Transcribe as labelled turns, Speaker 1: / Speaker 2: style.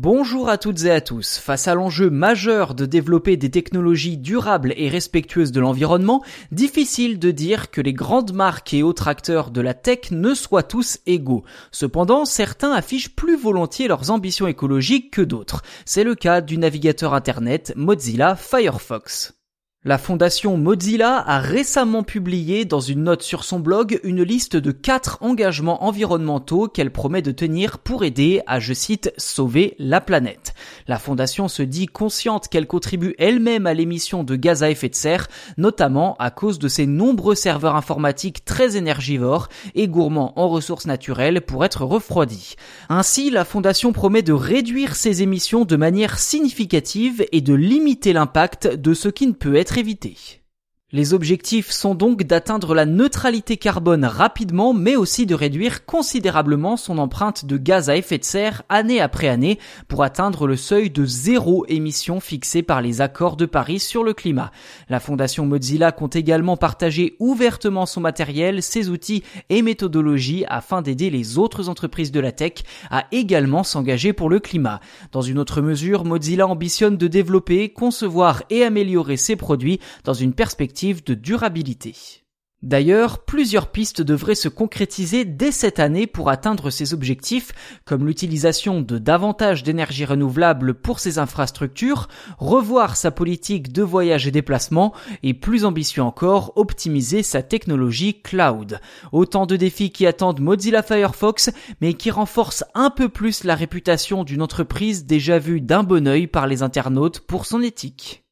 Speaker 1: Bonjour à toutes et à tous. Face à l'enjeu majeur de développer des technologies durables et respectueuses de l'environnement, difficile de dire que les grandes marques et autres acteurs de la tech ne soient tous égaux. Cependant, certains affichent plus volontiers leurs ambitions écologiques que d'autres. C'est le cas du navigateur internet Mozilla Firefox. La fondation Mozilla a récemment publié dans une note sur son blog une liste de quatre engagements environnementaux qu'elle promet de tenir pour aider à, je cite, sauver la planète. La fondation se dit consciente qu'elle contribue elle-même à l'émission de gaz à effet de serre, notamment à cause de ses nombreux serveurs informatiques très énergivores et gourmands en ressources naturelles pour être refroidis. Ainsi, la fondation promet de réduire ses émissions de manière significative et de limiter l'impact de ce qui ne peut être éviter. Les objectifs sont donc d'atteindre la neutralité carbone rapidement, mais aussi de réduire considérablement son empreinte de gaz à effet de serre année après année pour atteindre le seuil de zéro émission fixé par les accords de Paris sur le climat. La fondation Mozilla compte également partager ouvertement son matériel, ses outils et méthodologies afin d'aider les autres entreprises de la tech à également s'engager pour le climat. Dans une autre mesure, Mozilla ambitionne de développer, concevoir et améliorer ses produits dans une perspective D'ailleurs, plusieurs pistes devraient se concrétiser dès cette année pour atteindre ces objectifs, comme l'utilisation de davantage d'énergie renouvelable pour ses infrastructures, revoir sa politique de voyage et déplacement, et plus ambitieux encore, optimiser sa technologie cloud. Autant de défis qui attendent Mozilla Firefox, mais qui renforcent un peu plus la réputation d'une entreprise déjà vue d'un bon œil par les internautes pour son éthique.